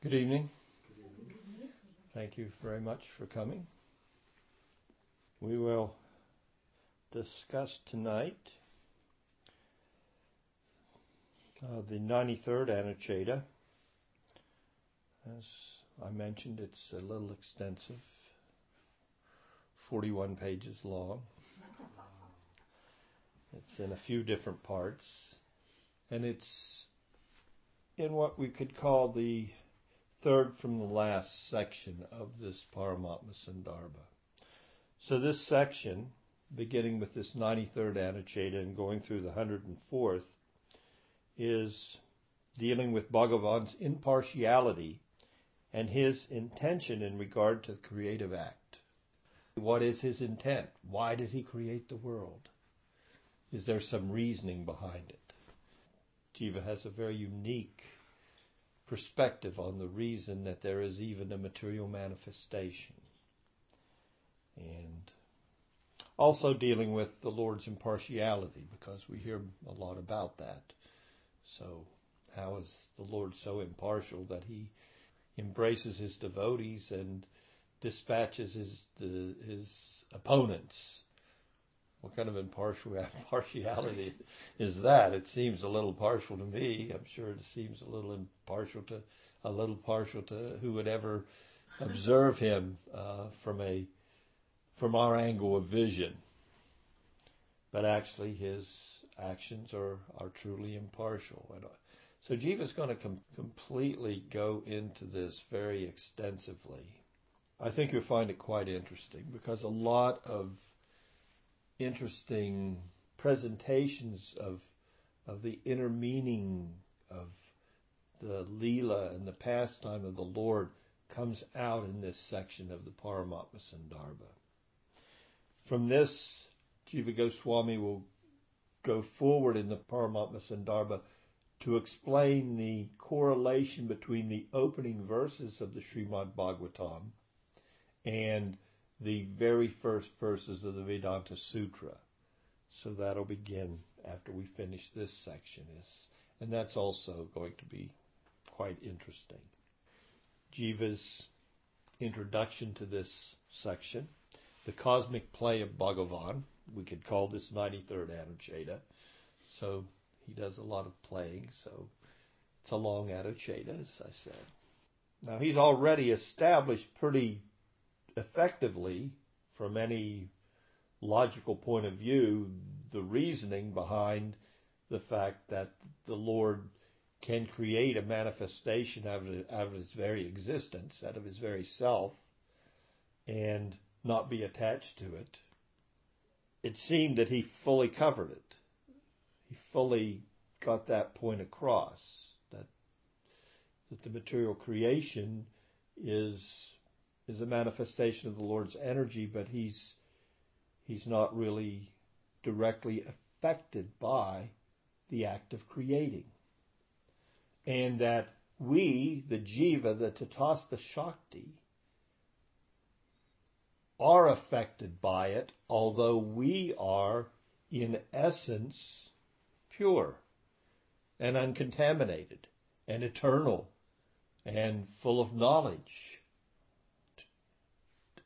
Good evening. Thank you very much for coming. We will discuss tonight uh, the 93rd Anucheta. As I mentioned, it's a little extensive, 41 pages long. It's in a few different parts, and it's in what we could call the third from the last section of this Paramatma Sandarbha. So this section, beginning with this 93rd Anucheta and going through the 104th, is dealing with Bhagavan's impartiality and his intention in regard to the creative act. What is his intent? Why did he create the world? Is there some reasoning behind it? Jiva has a very unique perspective on the reason that there is even a material manifestation. And also dealing with the Lord's impartiality, because we hear a lot about that. So, how is the Lord so impartial that he embraces his devotees and dispatches his the, his opponents? What kind of impartiality is that? It seems a little partial to me. I'm sure it seems a little impartial to a little partial to who would ever observe him uh, from a from our angle of vision. But actually, his actions are are truly impartial. And uh, so Jiva is going to com- completely go into this very extensively. I think you'll find it quite interesting because a lot of interesting presentations of of the inner meaning of the Leela and the pastime of the Lord comes out in this section of the Paramatma Sandarbha. From this, Jiva Goswami will go forward in the Paramatma Sandarbha to explain the correlation between the opening verses of the Srimad Bhagavatam and the very first verses of the Vedanta Sutra. So that'll begin after we finish this section and that's also going to be quite interesting. Jiva's introduction to this section, the cosmic play of Bhagavan, we could call this 93rd Anucheta. So he does a lot of playing, so it's a long Anucheta, as I said. Now he's already established pretty effectively, from any logical point of view, the reasoning behind the fact that the Lord can create a manifestation out of, out of his very existence, out of his very self, and not be attached to it. It seemed that he fully covered it. He fully got that point across that that the material creation is is a manifestation of the Lord's energy, but he's he's not really directly affected by the act of creating. And that we, the jiva, the tatastha shakti, are affected by it, although we are in essence pure and uncontaminated and eternal and full of knowledge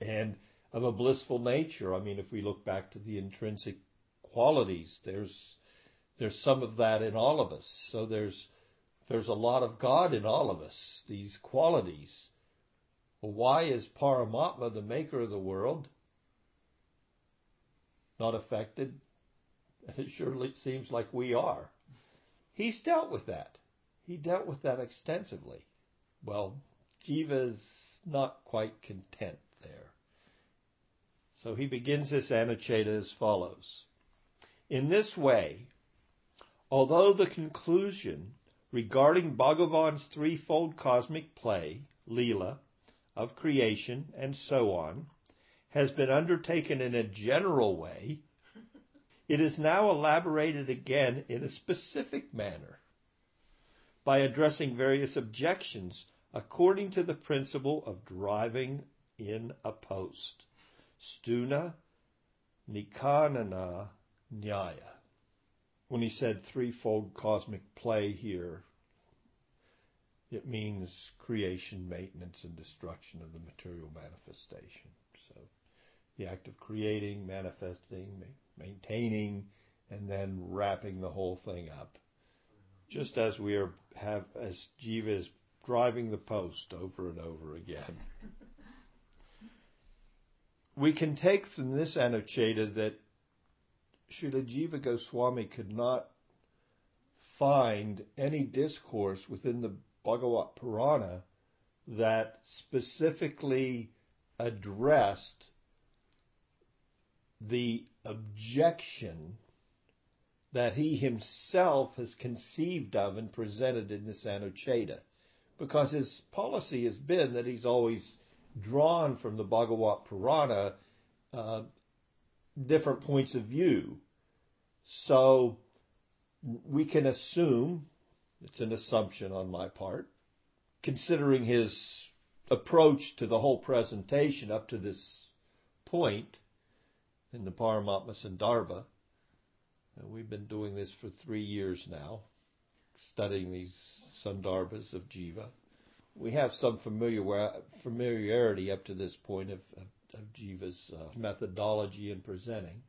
and of a blissful nature. I mean, if we look back to the intrinsic qualities, there's there's some of that in all of us. So there's there's a lot of God in all of us, these qualities. Well, why is Paramatma, the maker of the world, not affected? And it surely seems like we are. He's dealt with that. He dealt with that extensively. Well, Jiva's not quite content. So he begins this Anucheta as follows. In this way, although the conclusion regarding Bhagavan's threefold cosmic play, Leela, of creation and so on, has been undertaken in a general way, it is now elaborated again in a specific manner by addressing various objections according to the principle of driving in a post. Stuna Nikanana Nyaya. When he said threefold cosmic play here, It means creation, maintenance, and destruction of the material manifestation. So the act of creating, manifesting, maintaining, and then wrapping the whole thing up. Just as we are have as Jiva is driving the post over and over again. We can take from this Anucheta that Srila Jiva Goswami could not find any discourse within the Bhagavat Purana that specifically addressed the objection that he himself has conceived of and presented in this Anucheta. Because his policy has been that he's always drawn from the Bhagavat Purana uh, different points of view. So we can assume, it's an assumption on my part, considering his approach to the whole presentation up to this point in the Paramatma Sandarbha, and we've been doing this for three years now, studying these Sandarbhas of Jiva. We have some familiar, familiarity up to this point of, of, of Jiva's uh, methodology in presenting,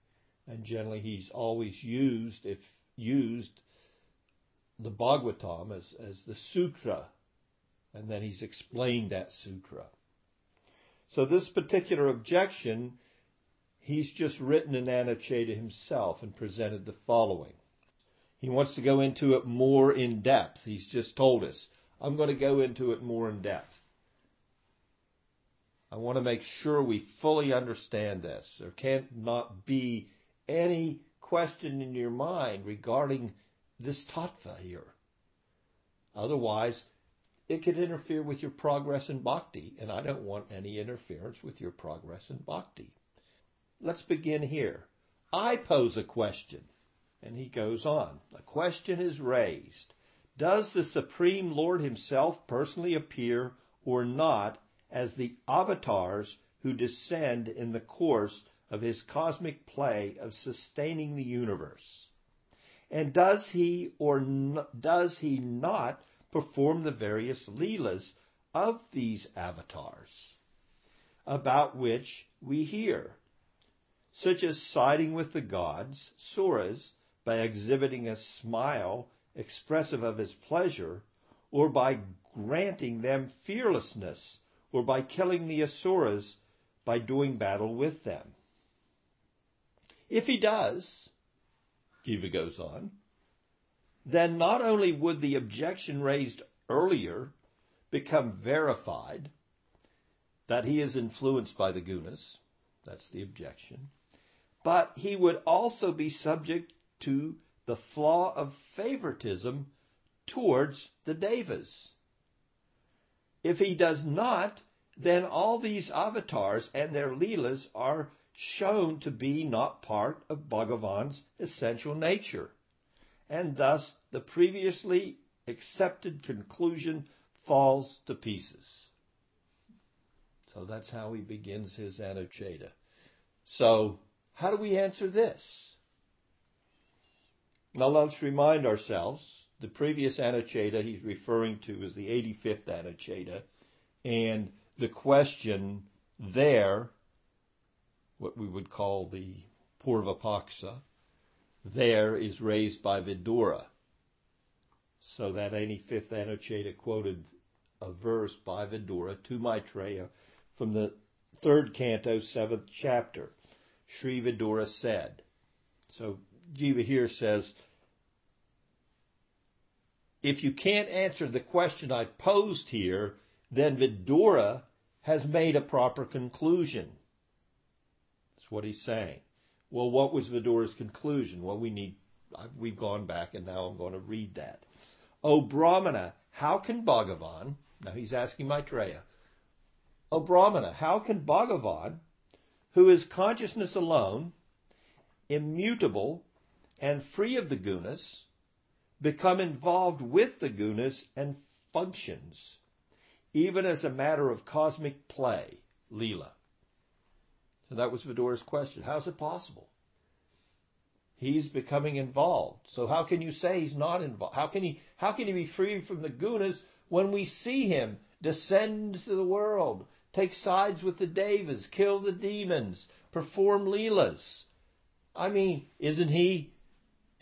and generally he's always used, if used, the Bhagavatam as, as the sutra, and then he's explained that sutra. So this particular objection he's just written an Anucheta himself and presented the following. He wants to go into it more in depth. He's just told us, I'm going to go into it more in depth. I want to make sure we fully understand this. There can't not be any question in your mind regarding this tattva here. Otherwise, it could interfere with your progress in bhakti, and I don't want any interference with your progress in bhakti. Let's begin here. I pose a question. And he goes on. A question is raised. Does the Supreme Lord himself personally appear or not as the avatars who descend in the course of his cosmic play of sustaining the universe? And does he or n- does he not perform the various leelas of these avatars about which we hear? such as siding with the gods, suras, by exhibiting a smile expressive of his pleasure, or by granting them fearlessness, or by killing the asuras by doing battle with them. If he does, Jiva goes on, then not only would the objection raised earlier become verified that he is influenced by the gunas, that's the objection, but he would also be subject to the flaw of favoritism towards the devas. If he does not, then all these avatars and their leelas are shown to be not part of Bhagavan's essential nature. And thus the previously accepted conclusion falls to pieces. So that's how he begins his Anucheta. So how do we answer this? Now let's remind ourselves the previous Anucheta he's referring to is the 85th Anucheta, and the question there, what we would call the Purvapaksa, there is raised by Vidura. So that 85th Anucheta quoted a verse by Vidura to Maitreya from the third canto, seventh chapter. Sri Vidura said. So Jiva here says, if you can't answer the question I've posed here, then Vidura has made a proper conclusion. That's what he's saying. Well, what was Vidura's conclusion? Well, we need, we've gone back and now I'm going to read that. O Brahmana, how can Bhagavan, now he's asking Maitreya, O oh, Brahmana, how can Bhagavan who is consciousness alone, immutable, and free of the gunas, become involved with the gunas and functions, even as a matter of cosmic play, lila. So that was Vidura's question. How is it possible? He's becoming involved. So how can you say he's not involved? How can he how can he be free from the gunas when we see him descend to the world, take sides with the devas, kill the demons, perform leelas. I mean, isn't he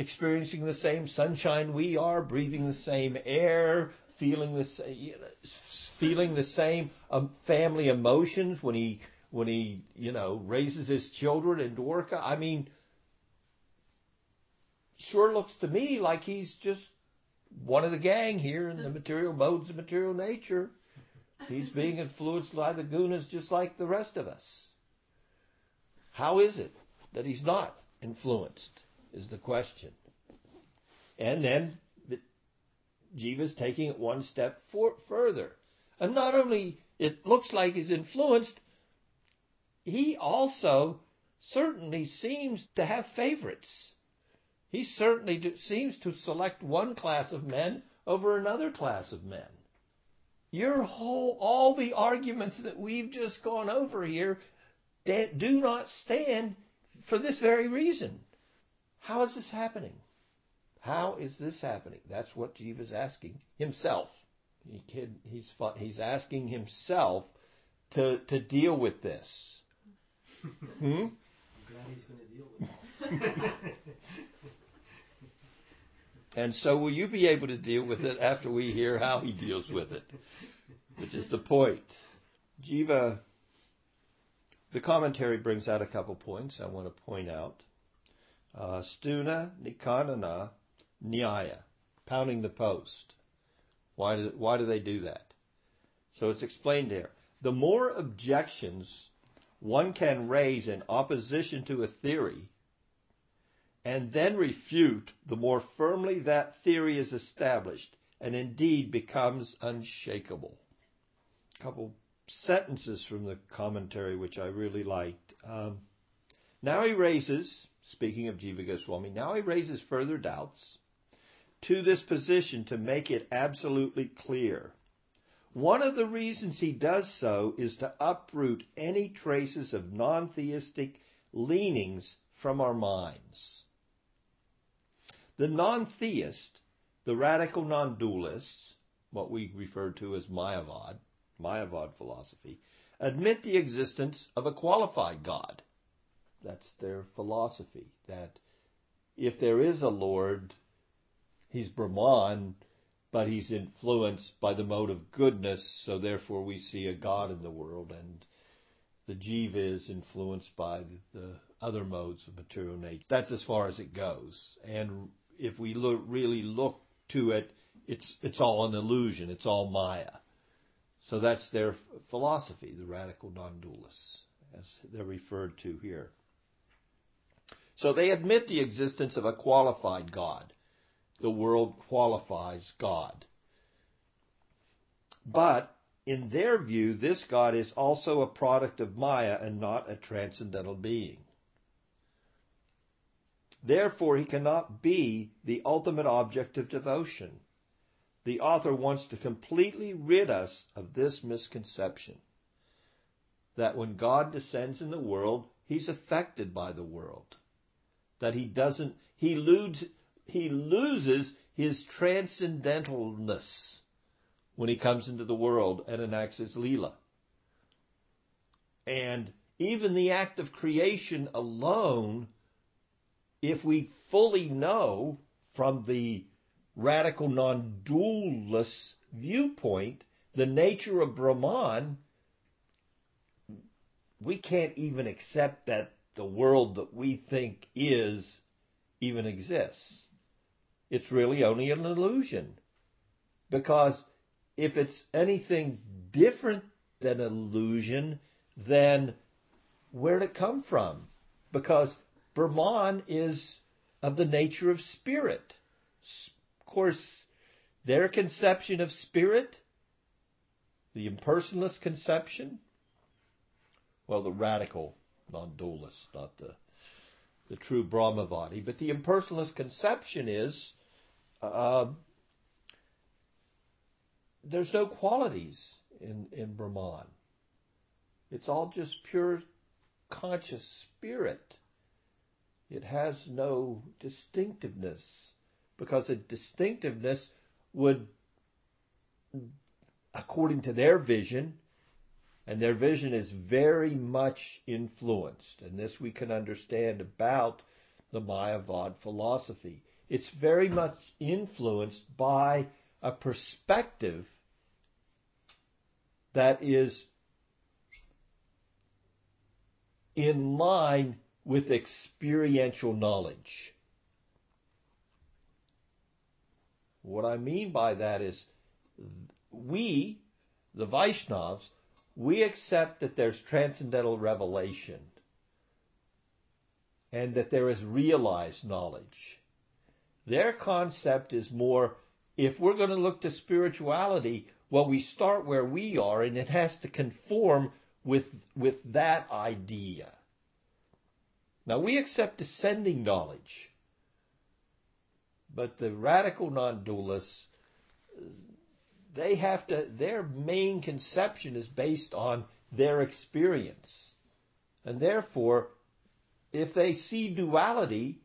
experiencing the same sunshine we are, breathing the same air, feeling the same, feeling the same um, family emotions when he when he you know raises his children in Dwarka? I mean, sure looks to me like he's just one of the gang here in the material modes of material nature. He's being influenced by the gunas just like the rest of us. How is it that he's not influenced? Is the question. And then Jiva's taking it one step for, further. And not only it looks like he's influenced, he also certainly seems to have favorites. He certainly do, seems to select one class of men over another class of men. Your whole, all the arguments that we've just gone over here do not stand for this very reason. How is this happening? How is this happening? That's what Jiva's asking himself. He kid, he's he's asking himself to to deal with this. hmm? I'm glad he's going to deal with it. and so will you be able to deal with it after we hear how he deals with it? Which is the point. Jiva the commentary brings out a couple points I want to point out. Uh, stuna nikanana nyaya, pounding the post. Why do, why do they do that? So it's explained there. The more objections one can raise in opposition to a theory and then refute, the more firmly that theory is established and indeed becomes unshakable. A couple sentences from the commentary which I really liked. Um, now he raises, speaking of Jiva Goswami, now he raises further doubts to this position to make it absolutely clear. One of the reasons he does so is to uproot any traces of non theistic leanings from our minds. The non theist, the radical non dualists, what we refer to as Mayavad, Mayavad philosophy, admit the existence of a qualified God. That's their philosophy, that if there is a Lord, he's Brahman, but he's influenced by the mode of goodness, so therefore we see a God in the world, and the jiva is influenced by the other modes of material nature. That's as far as it goes. And if we look, really look to it, it's it's all an illusion. It's all Maya. So that's their philosophy, the radical non-dualists, as they're referred to here. So they admit the existence of a qualified God. The world qualifies God. But in their view, this God is also a product of Maya and not a transcendental being. Therefore, he cannot be the ultimate object of devotion the author wants to completely rid us of this misconception that when God descends in the world, he's affected by the world. That he doesn't, he, loses, he loses his transcendentalness when he comes into the world and enacts his Leela. And even the act of creation alone, if we fully know from the radical non-dualist viewpoint, the nature of Brahman, we can't even accept that the world that we think is even exists. It's really only an illusion. Because if it's anything different than illusion, then where'd it come from? Because Brahman is of the nature of spirit Of course, their conception of spirit, the impersonalist conception, well, the radical non-dualist, not the the true Brahmavadi, but the impersonalist conception is uh, there's no qualities in in Brahman. It's all just pure conscious spirit. It has no distinctiveness because a distinctiveness would according to their vision, and their vision is very much influenced, and this we can understand about the Mayavad philosophy. It's very much influenced by a perspective that is in line with experiential knowledge. What I mean by that is we, the Vaishnavas, we accept that there's transcendental revelation and that there is realized knowledge. Their concept is more if we're going to look to spirituality, well, we start where we are and it has to conform with, with that idea. Now we accept descending knowledge, but the radical non-dualists, they have to, their main conception is based on their experience. And therefore, if they see duality,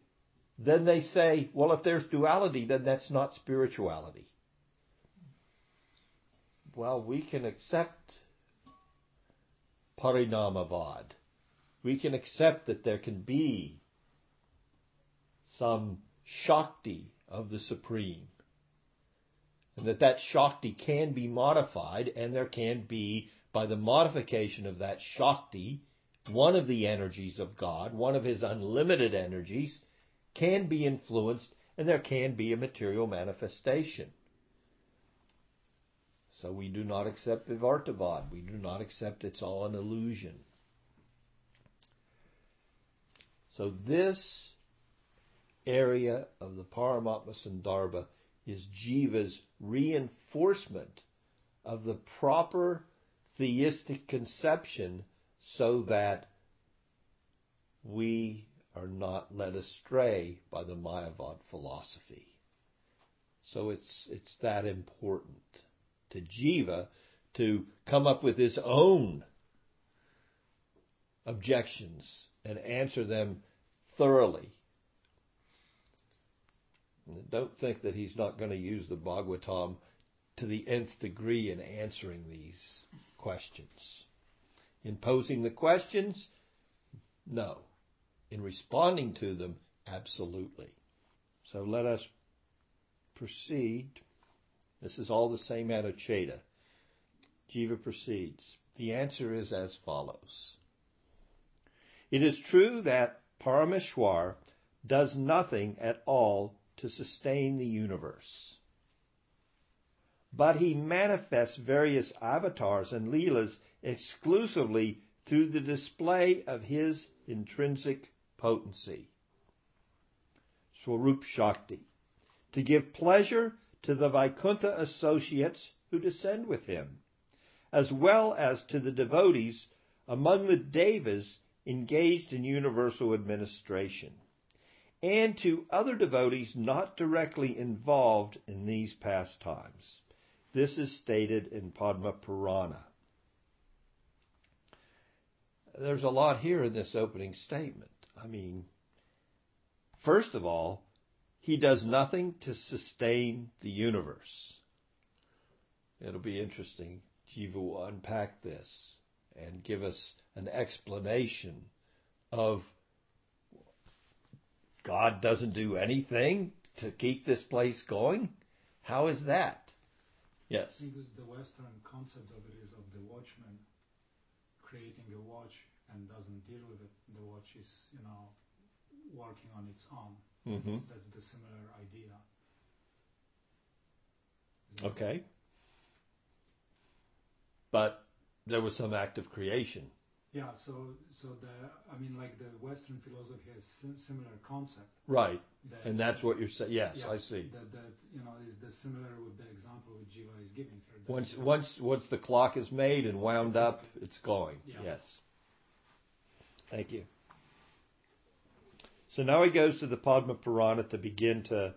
then they say, well, if there's duality, then that's not spirituality. Well, we can accept parinamavad. We can accept that there can be some Shakti of the Supreme. And that that Shakti can be modified and there can be, by the modification of that Shakti, one of the energies of God, one of his unlimited energies, can be influenced and there can be a material manifestation. So we do not accept Vivartavad. We do not accept it's all an illusion. So this area of the Paramatma Sandarbha is Jiva's reinforcement of the proper theistic conception so that we are not led astray by the Mayavad philosophy. So it's, it's that important to Jiva to come up with his own objections and answer them thoroughly. Don't think that he's not going to use the Bhagavatam to the nth degree in answering these questions. In posing the questions, no. In responding to them, absolutely. So let us proceed. This is all the same Anucheta. Jiva proceeds. The answer is as follows. It is true that Parameshwar does nothing at all to sustain the universe. But he manifests various avatars and leelas exclusively through the display of his intrinsic potency. Swarup Shakti. To give pleasure to the Vaikuntha associates who descend with him, as well as to the devotees among the devas engaged in universal administration, and to other devotees not directly involved in these pastimes. This is stated in Padma Purana. There's a lot here in this opening statement. I mean, first of all, he does nothing to sustain the universe. It'll be interesting. Jiva will unpack this and give us an explanation of God doesn't do anything to keep this place going? How is that? Yes. Because the Western concept of it is of the watchman creating a watch and doesn't deal with it. The watch is, you know, working on its own. Mm-hmm. That's, that's the similar idea. Okay. But there was some act of creation. Yeah, so so the I mean like the Western philosophy has similar concept. Right. That, and that's what you're saying. Yes, yeah, I see. That, that you know is the similar with the example that Jiva is giving here. Once once once the clock is made and wound exactly. up, it's going. Yeah. Yes. Thank you. So now he goes to the Padma Purana to begin to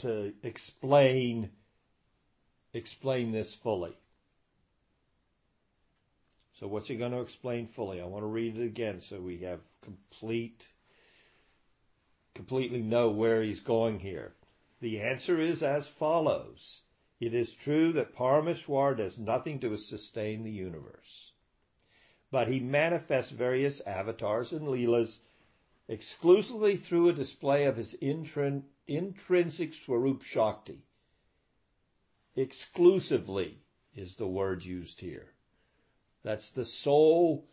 to explain explain this fully. So what's he going to explain fully? I want to read it again so we have complete, completely know where he's going here. The answer is as follows. It is true that Parameshwar does nothing to sustain the universe, but he manifests various avatars and leelas exclusively through a display of his intrin- intrinsic Swarup Shakti. Exclusively is the word used here. That's the sole,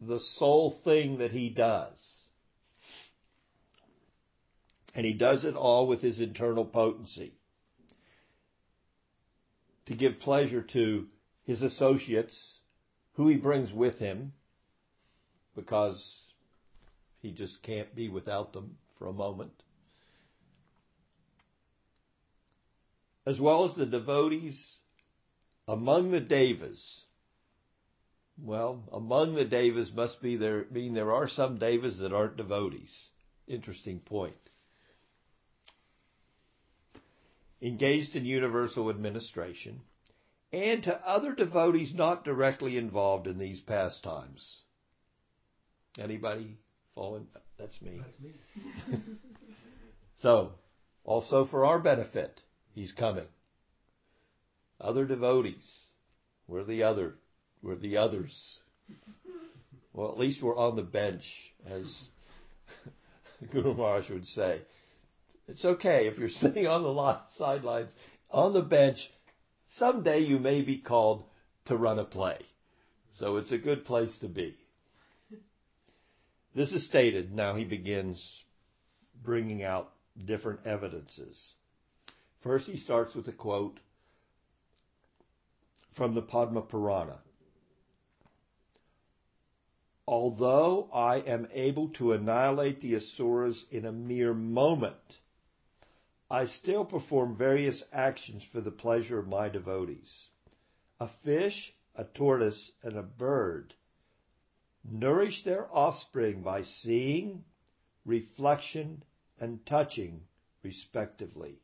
the sole thing that he does. And he does it all with his internal potency. To give pleasure to his associates, who he brings with him, because he just can't be without them for a moment. As well as the devotees among the devas. Well, among the devas must be there mean there are some devas that aren't devotees. Interesting point. Engaged in universal administration, and to other devotees not directly involved in these pastimes. Anybody fallen? That's me. That's me. So, also for our benefit, he's coming. Other devotees. We're the other. We're the others. Well, at least we're on the bench, as Guru Maharaj would say. It's okay if you're sitting on the li- sidelines, on the bench. Someday you may be called to run a play. So it's a good place to be. This is stated. Now he begins bringing out different evidences. First, he starts with a quote from the Padma Purana. Although I am able to annihilate the Asuras in a mere moment, I still perform various actions for the pleasure of my devotees. A fish, a tortoise, and a bird nourish their offspring by seeing, reflection, and touching, respectively.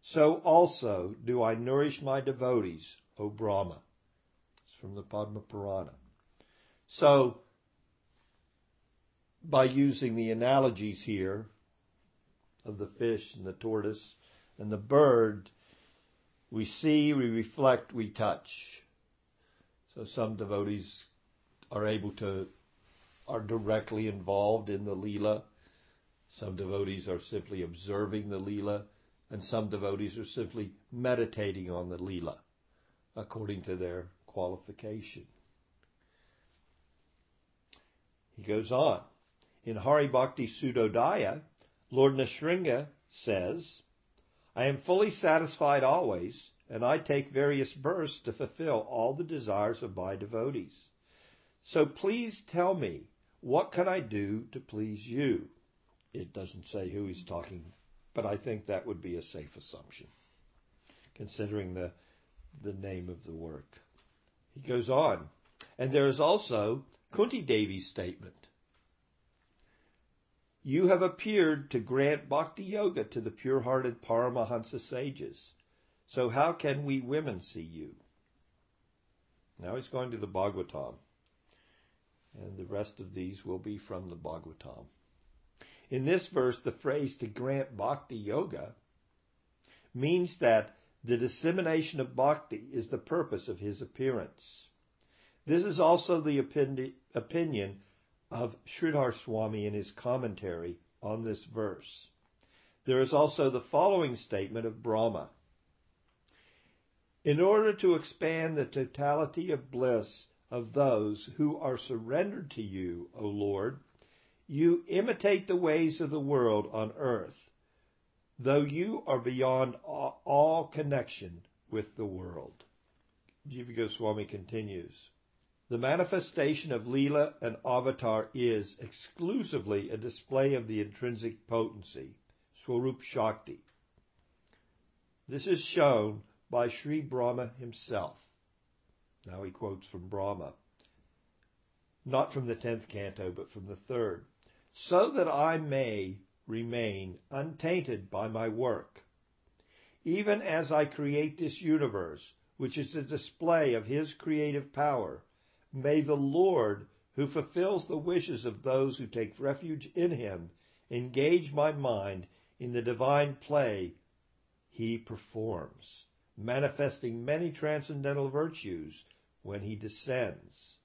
So also do I nourish my devotees, O Brahma. It's from the Padma Purana. So, by using the analogies here of the fish and the tortoise and the bird, we see, we reflect, we touch. So some devotees are able to, are directly involved in the Leela. Some devotees are simply observing the Leela, and some devotees are simply meditating on the Leela according to their qualification. He goes on. In Hari Bhakti Sudhodaya, Lord Nrsinga says, I am fully satisfied always, and I take various births to fulfill all the desires of my devotees. So please tell me, what can I do to please you? It doesn't say who he's talking, but I think that would be a safe assumption, considering the, the name of the work. He goes on. And there is also Kunti Devi's statement. You have appeared to grant bhakti yoga to the pure-hearted Paramahansa sages. So how can we women see you? Now he's going to the Bhagavatam. And the rest of these will be from the Bhagavatam. In this verse, the phrase to grant bhakti yoga means that the dissemination of bhakti is the purpose of his appearance. This is also the opinion of Sridhar Swami in his commentary on this verse. There is also the following statement of Brahma. In order to expand the totality of bliss of those who are surrendered to you, O Lord, you imitate the ways of the world on earth, though you are beyond all connection with the world. Jiva Goswami continues. The manifestation of Leela and Avatar is exclusively a display of the intrinsic potency, Swarup Shakti. This is shown by Sri Brahma himself. Now he quotes from Brahma. Not from the tenth canto, but from the third. So that I may remain untainted by my work. Even as I create this universe, which is a display of his creative power, May the Lord, who fulfills the wishes of those who take refuge in him, engage my mind in the divine play he performs. manifesting many transcendental virtues when he descends,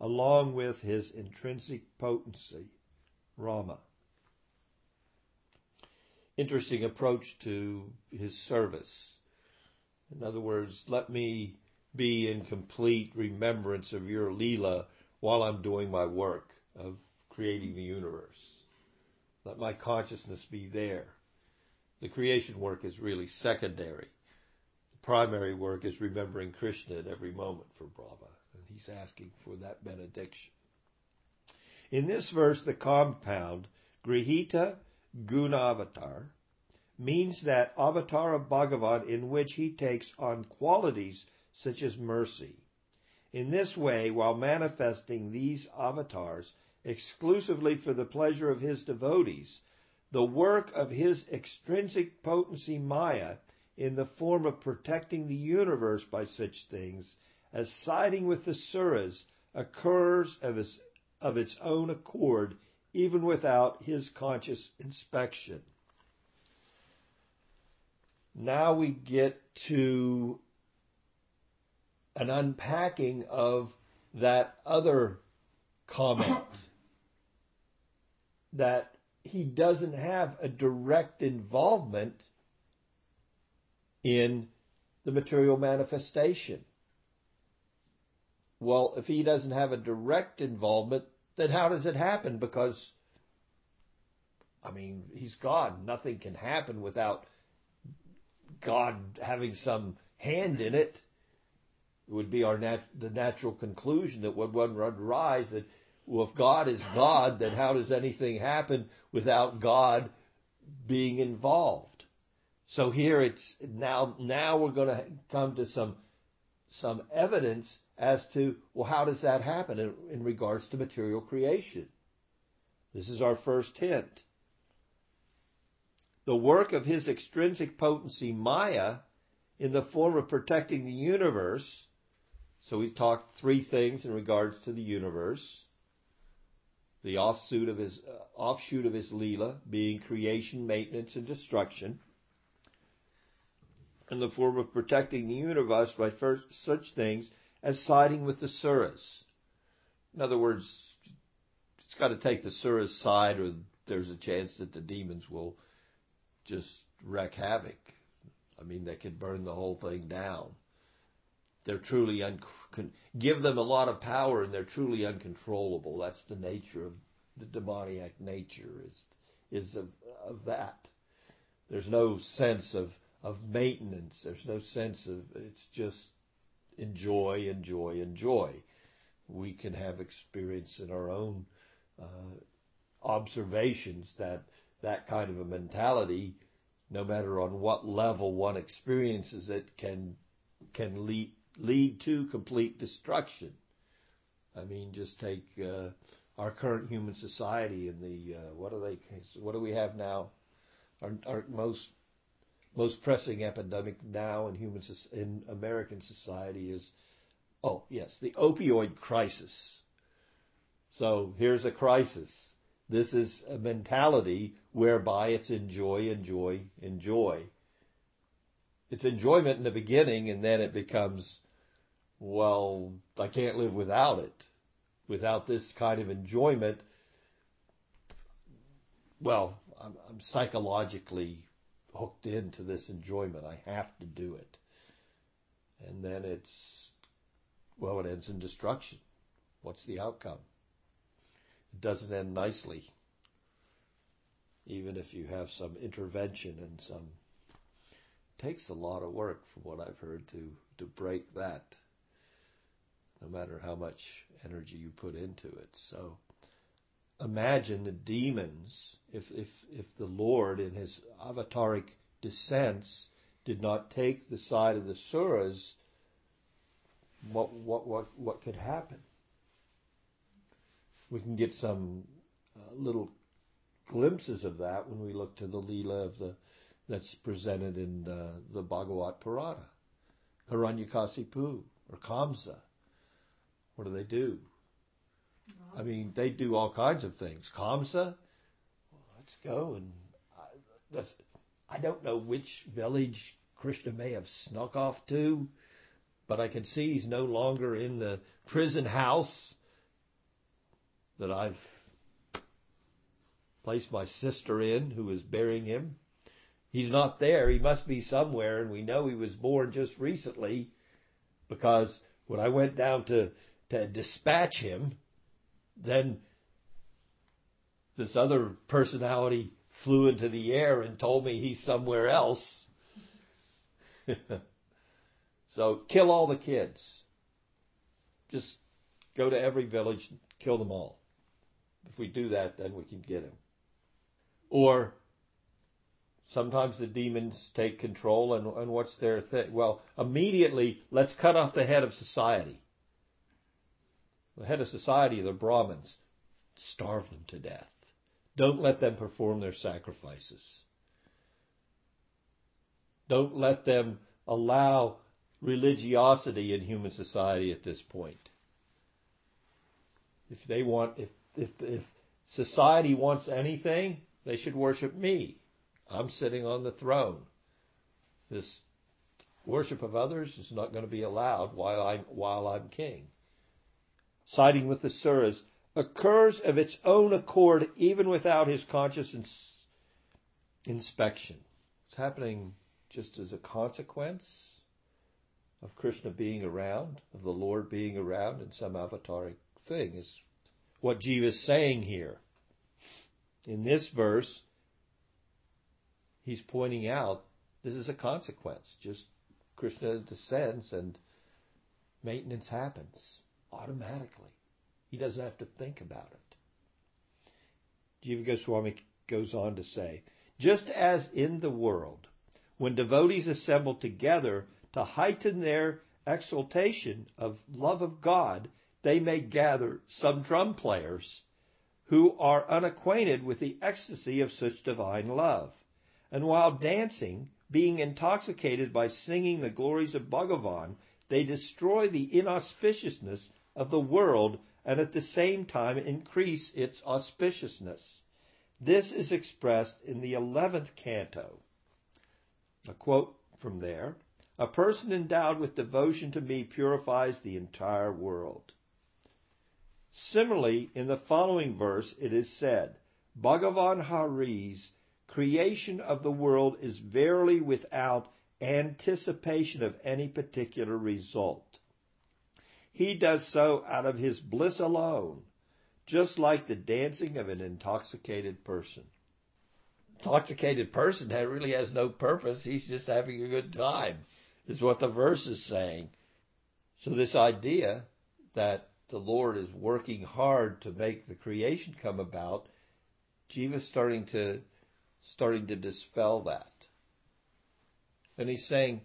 along with his intrinsic potency, Rama. Interesting approach to his service. In other words, let me be in complete remembrance of your Leela while I'm doing my work of creating the universe. Let my consciousness be there. The creation work is really secondary. The primary work is remembering Krishna at every moment for Brahma, and he's asking for that benediction. In this verse, the compound Grihita Gunavatar means that avatar of Bhagavan in which he takes on qualities such as mercy. In this way, while manifesting these avatars exclusively for the pleasure of his devotees, the work of his extrinsic potency Maya in the form of protecting the universe by such things as siding with the suras occurs of, his, of its own accord even without his conscious inspection. Now we get to an unpacking of that other comment that he doesn't have a direct involvement in the material manifestation. Well, if he doesn't have a direct involvement, then how does it happen? Because, I mean, he's God. Nothing can happen without God having some hand in it. It would be our nat- the natural conclusion that would one would rise that well, if God is God, then how does anything happen without God being involved? So here it's now now we're going to come to some some evidence as to well how does that happen in, in regards to material creation. This is our first hint. The work of his extrinsic potency Maya in the form of protecting the universe. So we talked three things in regards to the universe the offshoot of his uh, offshoot of his lila being creation, maintenance, and destruction, in the form of protecting the universe by first, such things as siding with the suras. In other words, it's got to take the suras side, or there's a chance that the demons will just wreak havoc. I mean, they could burn the whole thing down. They're truly un- give them a lot of power, and they're truly uncontrollable. That's the nature of the demoniac nature is is of, of that. There's no sense of of maintenance. There's no sense of it's just enjoy, enjoy, enjoy. We can have experience in our own uh, observations that that kind of a mentality, no matter on what level one experiences it, can can lead lead to complete destruction. I mean, just take uh, our current human society and the uh, what do they what do we have now? Our, our most most pressing epidemic now in human in American society is oh yes the opioid crisis. So here's a crisis. This is a mentality whereby it's enjoy, enjoy, enjoy. It's enjoyment in the beginning, and then it becomes well, I can't live without it. Without this kind of enjoyment, well, I'm, I'm psychologically hooked into this enjoyment. I have to do it. And then it's, well, it ends in destruction. What's the outcome? It doesn't end nicely. Even if you have some intervention and some, it takes a lot of work from what I've heard to, to break that no matter how much energy you put into it. So imagine the demons, if, if, if the Lord in his avataric descents did not take the side of the suras, what, what, what, what could happen? We can get some uh, little glimpses of that when we look to the Leela of the that's presented in the, the Bhagavat Purana, Hiranyakasipu or Kamsa. What do they do? I mean, they do all kinds of things. Kamsa, well, let's go and I, I don't know which village Krishna may have snuck off to, but I can see he's no longer in the prison house that I've placed my sister in, who is burying him. He's not there. He must be somewhere, and we know he was born just recently because when I went down to, to dispatch him, then this other personality flew into the air and told me he's somewhere else. so kill all the kids. Just go to every village, and kill them all. If we do that, then we can get him. Or sometimes the demons take control, and, and what's their thing? Well, immediately, let's cut off the head of society. The head of society, the Brahmins, starve them to death. Don't let them perform their sacrifices. Don't let them allow religiosity in human society at this point. If they want, if, if, if society wants anything, they should worship me. I'm sitting on the throne. This worship of others is not going to be allowed while I'm, while I'm king. Siding with the Suras occurs of its own accord even without his conscious ins- inspection. It's happening just as a consequence of Krishna being around, of the Lord being around in some avataric thing, is what Jiva is saying here. In this verse, he's pointing out this is a consequence. Just Krishna descends and maintenance happens automatically. He doesn't have to think about it. Jiva Goswami goes on to say, just as in the world, when devotees assemble together to heighten their exaltation of love of God, they may gather some drum players who are unacquainted with the ecstasy of such divine love. And while dancing, being intoxicated by singing the glories of Bhagavan, they destroy the inauspiciousness of the world and at the same time increase its auspiciousness. This is expressed in the 11th canto. A quote from there A person endowed with devotion to me purifies the entire world. Similarly, in the following verse, it is said, Bhagavan Hari's creation of the world is verily without anticipation of any particular result. He does so out of his bliss alone, just like the dancing of an intoxicated person. Intoxicated person that really has no purpose. He's just having a good time, is what the verse is saying. So this idea that the Lord is working hard to make the creation come about, Jiva's starting to starting to dispel that. And he's saying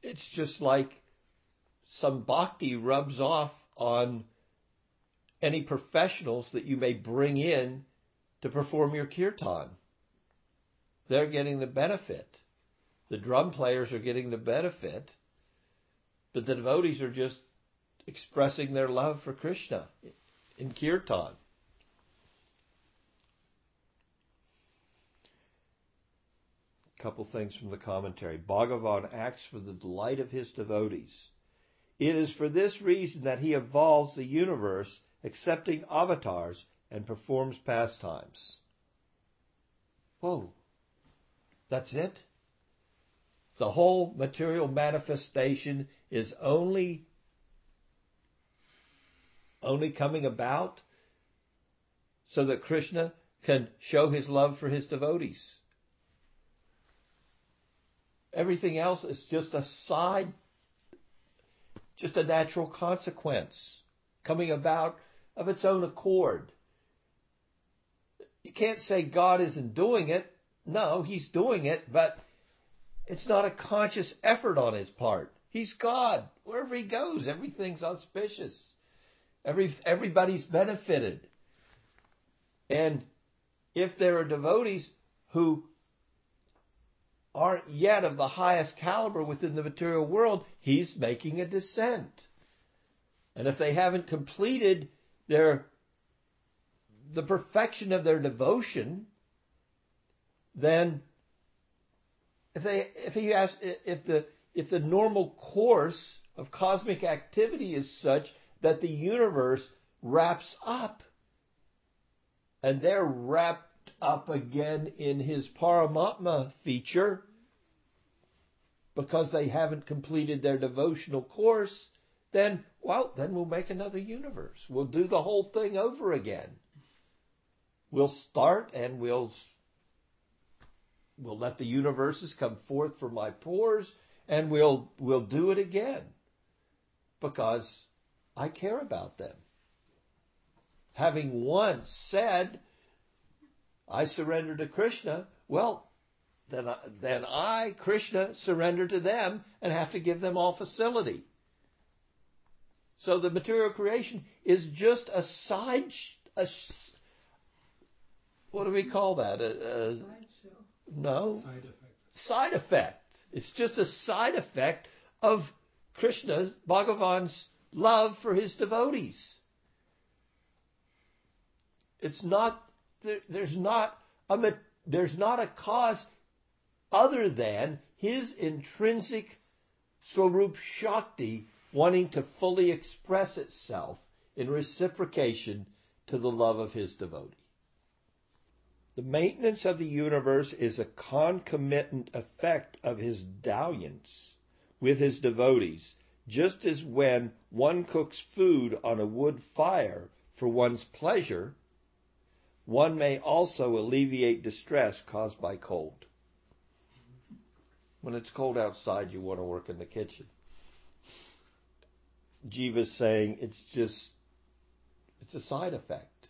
it's just like some bhakti rubs off on any professionals that you may bring in to perform your kirtan. They're getting the benefit. The drum players are getting the benefit, but the devotees are just expressing their love for Krishna in kirtan. A couple things from the commentary. Bhagavan acts for the delight of his devotees. It is for this reason that he evolves the universe, accepting avatars and performs pastimes. Whoa. That's it? The whole material manifestation is only only coming about so that Krishna can show his love for his devotees. Everything else is just a side just a natural consequence coming about of its own accord. You can't say God isn't doing it. No, He's doing it, but it's not a conscious effort on His part. He's God. Wherever He goes, everything's auspicious. Every, everybody's benefited. And if there are devotees who aren't yet of the highest caliber within the material world, he's making a descent. And if they haven't completed their the perfection of their devotion, then if they if he has if the if the normal course of cosmic activity is such that the universe wraps up and they're wrapped up again in his Paramatma feature because they haven't completed their devotional course, then, well, then we'll make another universe. We'll do the whole thing over again. We'll start and we'll we'll let the universes come forth from my pores and we'll we'll do it again because I care about them. Having once said I surrender to Krishna, well, then I, then I, Krishna, surrender to them and have to give them all facility. So the material creation is just a side, a, what do we call that? A, a, no. Side effect. Side effect. It's just a side effect of Krishna, Bhagavan's love for his devotees. It's not, there, there's not a, there's not a cause other than his intrinsic Swarup Shakti wanting to fully express itself in reciprocation to the love of his devotee. The maintenance of the universe is a concomitant effect of his dalliance with his devotees, just as when one cooks food on a wood fire for one's pleasure, one may also alleviate distress caused by cold. When it's cold outside, you want to work in the kitchen. Jiva's saying it's just, it's a side effect.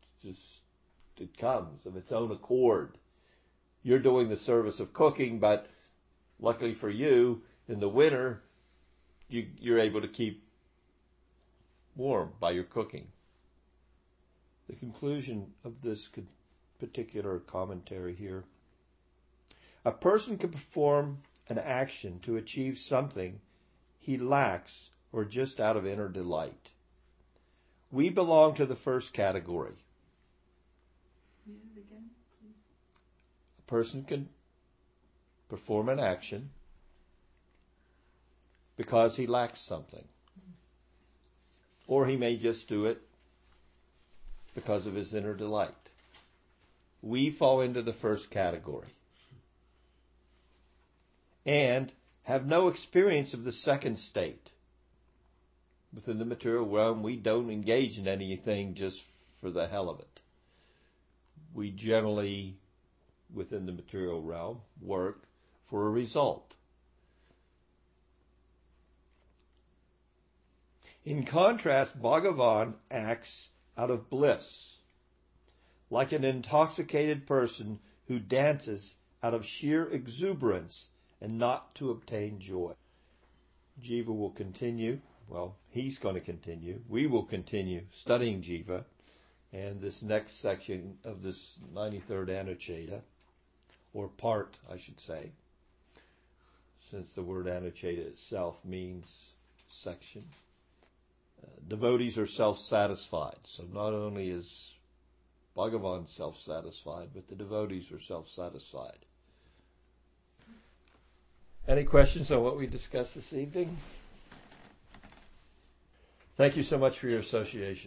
It's just, it comes of its own accord. You're doing the service of cooking, but luckily for you, in the winter, you, you're able to keep warm by your cooking. The conclusion of this particular commentary here a person can perform an action to achieve something he lacks or just out of inner delight. We belong to the first category. A person can perform an action because he lacks something. Or he may just do it because of his inner delight. We fall into the first category and have no experience of the second state. Within the material realm, we don't engage in anything just for the hell of it. We generally, within the material realm, work for a result. In contrast, Bhagavan acts out of bliss, like an intoxicated person who dances out of sheer exuberance and not to obtain joy. Jiva will continue. Well, he's going to continue. We will continue studying Jiva and this next section of this 93rd Anuccheda, or part, I should say, since the word Anuccheda itself means section. Devotees are self-satisfied. So not only is Bhagavan self-satisfied, but the devotees are self-satisfied. Any questions on what we discussed this evening? Thank you so much for your association.